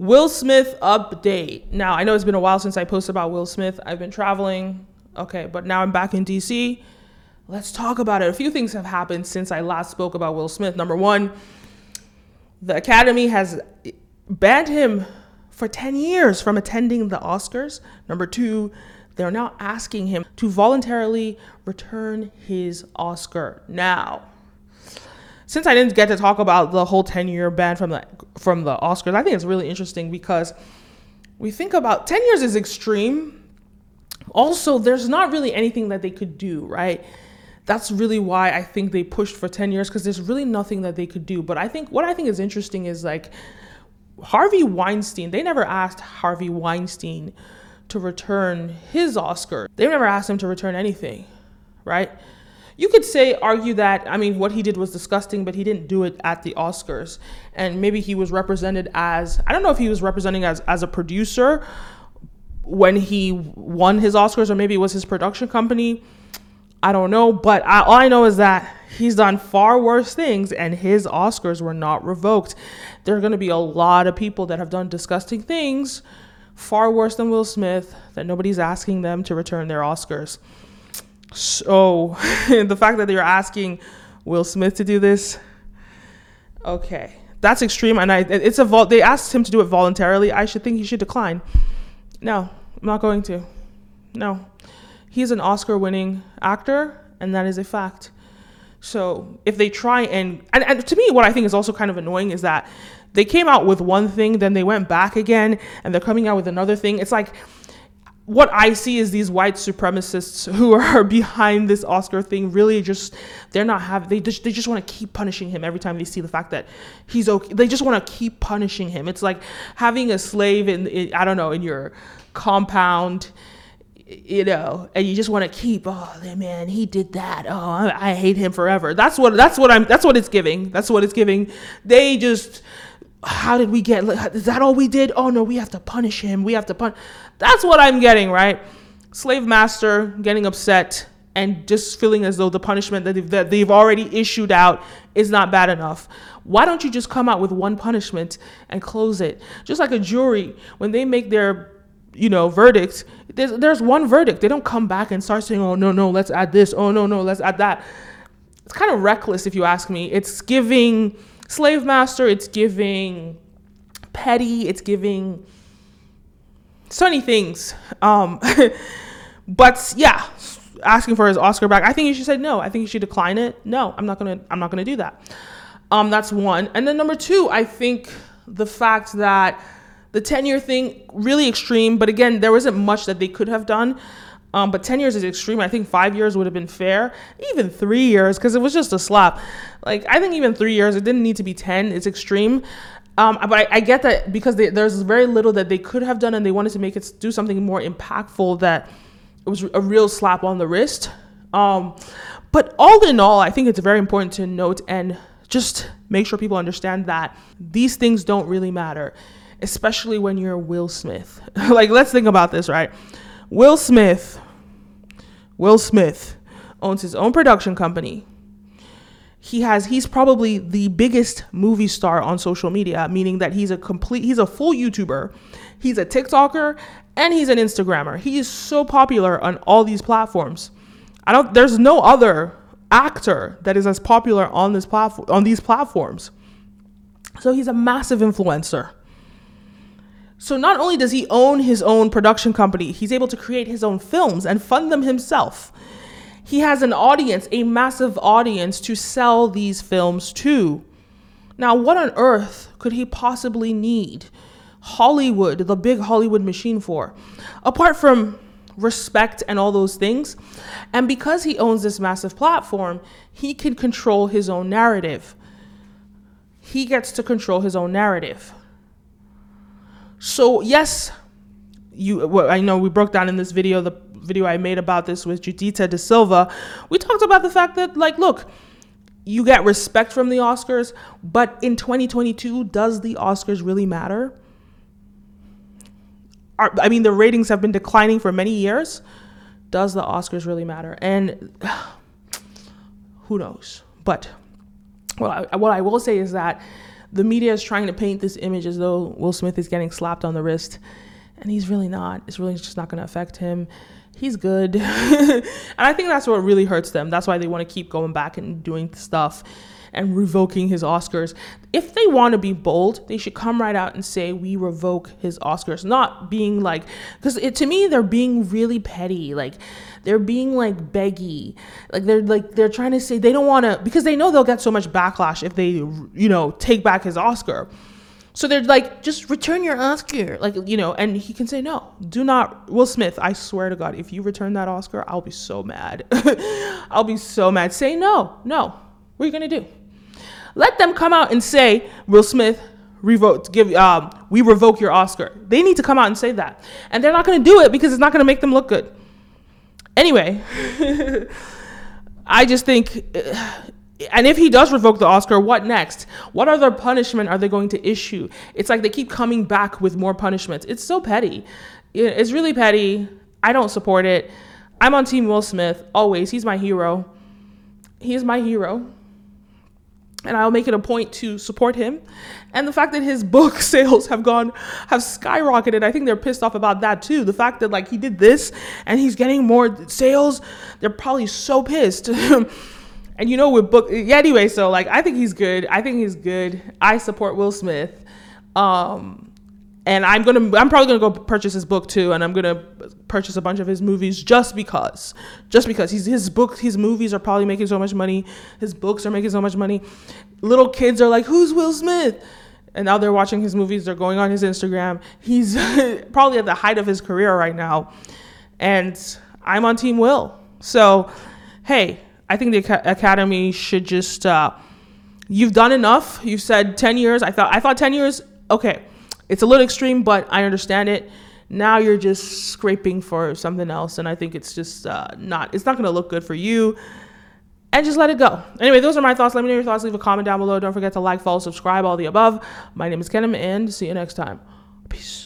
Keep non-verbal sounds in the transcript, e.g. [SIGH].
Will Smith update. Now, I know it's been a while since I posted about Will Smith. I've been traveling. Okay, but now I'm back in DC. Let's talk about it. A few things have happened since I last spoke about Will Smith. Number one, the Academy has banned him for 10 years from attending the Oscars. Number two, they're now asking him to voluntarily return his Oscar. Now, since I didn't get to talk about the whole 10 year ban from the from the Oscars, I think it's really interesting because we think about 10 years is extreme. Also, there's not really anything that they could do, right? That's really why I think they pushed for 10 years because there's really nothing that they could do. But I think what I think is interesting is like Harvey Weinstein, they never asked Harvey Weinstein to return his Oscar. They never asked him to return anything, right? You could say, argue that, I mean, what he did was disgusting, but he didn't do it at the Oscars. And maybe he was represented as, I don't know if he was representing as, as a producer when he won his Oscars, or maybe it was his production company. I don't know, but I, all I know is that he's done far worse things and his Oscars were not revoked. There are going to be a lot of people that have done disgusting things far worse than Will Smith that nobody's asking them to return their Oscars. So [LAUGHS] the fact that they're asking Will Smith to do this, okay, that's extreme. And I, it's a vol- they asked him to do it voluntarily. I should think he should decline. No, I'm not going to. No, he's an Oscar-winning actor, and that is a fact. So if they try and, and and to me, what I think is also kind of annoying is that they came out with one thing, then they went back again, and they're coming out with another thing. It's like what I see is these white supremacists who are [LAUGHS] behind this Oscar thing really just they're not have they just they just want to keep punishing him every time they see the fact that he's okay. They just want to keep punishing him. It's like having a slave in, in I don't know in your compound you know, and you just want to keep, oh man, he did that. Oh, I, I, hate him forever. That's what that's what I'm that's what it's giving. That's what it's giving. They just how did we get is that all we did? Oh no, we have to punish him. We have to punish. That's what I'm getting, right? Slave master getting upset and just feeling as though the punishment that they've, that they've already issued out is not bad enough. Why don't you just come out with one punishment and close it? Just like a jury, when they make their you know, verdict, there's, there's one verdict. They don't come back and start saying, oh, no, no, let's add this. Oh, no, no, let's add that. It's kind of reckless, if you ask me. It's giving slave master, it's giving petty, it's giving so many things. Um, [LAUGHS] but yeah, asking for his Oscar back. I think he should say no. I think he should decline it. No, I'm not gonna. I'm not gonna do that. Um, that's one. And then number two, I think the fact that the 10 year thing, really extreme, but again, there wasn't much that they could have done. Um, but 10 years is extreme. I think five years would have been fair. Even three years, because it was just a slap. Like, I think even three years, it didn't need to be 10. It's extreme. Um, but I, I, get that because they, there's very little that they could have done and they wanted to make it do something more impactful that it was a real slap on the wrist. Um, but all in all, I think it's very important to note and just make sure people understand that these things don't really matter especially when you're Will Smith. [LAUGHS] like, let's think about this, right? Will Smith, Will Smith owns his own production company. He has he's probably the biggest movie star on social media, meaning that he's a complete he's a full YouTuber. He's a TikToker and he's an Instagrammer. He is so popular on all these platforms. I don't there's no other actor that is as popular on this platform on these platforms. So he's a massive influencer. So not only does he own his own production company, he's able to create his own films and fund them himself. He has an audience, a massive audience to sell these films to. Now, what on earth could he possibly need Hollywood, the big Hollywood machine for? Apart from respect and all those things. And because he owns this massive platform, he can control his own narrative. He gets to control his own narrative. So yes, you. Well, I know we broke down in this video the video I made about this with Judita De Silva. We talked about the fact that like, look, you get respect from the Oscars, but in 2022, does the Oscars really matter? Are, I mean, the ratings have been declining for many years. Does the Oscars really matter? And [SIGHS] who knows? But what I, what I will say is that the media is trying to paint this image as though Will Smith is getting slapped on the wrist, and he's really not. It's really just not going to affect him. He's good. [LAUGHS] and I think that's what really hurts them. That's why they want to keep going back and doing stuff and revoking his Oscars. If they want to be bold, they should come right out and say we revoke his Oscars, not being like because to me they're being really petty, like they're being like beggy, like they're like they're trying to say they don't want to because they know they'll get so much backlash if they you know take back his Oscar. So they're like, just return your Oscar. Like, you know, and he can say, no, do not. Will Smith, I swear to God, if you return that Oscar, I'll be so mad. [LAUGHS] I'll be so mad. Say no, no. What are you going to do? Let them come out and say, Will Smith, revoke, give, um, we revoke your Oscar. They need to come out and say that. And they're not going to do it because it's not going to make them look good. Anyway, [LAUGHS] I just think, [SIGHS] and if he does revoke the Oscar, what next? What other punishment are they going to issue? It's like they keep coming back with more punishments. It's so petty. It's really petty. I don't support it. I'm on Team Will Smith always. He's my hero. He's my hero and I'll make it a point to support him. And the fact that his [LAUGHS] book sales have gone have skyrocketed, I think they're pissed off about that too. The fact that like he did this and he's getting more sales, they're probably so pissed. [LAUGHS] and you know with book yeah, anyway, so like I think he's good. I think he's good. I support Will Smith. Um and I'm gonna I'm probably gonna go purchase his book too, and I'm gonna purchase a bunch of his movies just because, just because he's his book his movies are probably making so much money, his books are making so much money. Little kids are like, who's Will Smith? And now they're watching his movies. They're going on his Instagram. He's [LAUGHS] probably at the height of his career right now, and I'm on Team Will. So, hey, I think the Academy should just. Uh, you've done enough. You've said 10 years. I thought I thought 10 years. Okay it's a little extreme, but I understand it. Now you're just scraping for something else, and I think it's just uh, not. It's not going to look good for you. And just let it go. Anyway, those are my thoughts. Let me know your thoughts. Leave a comment down below. Don't forget to like, follow, subscribe, all the above. My name is Kenim, and see you next time. Peace.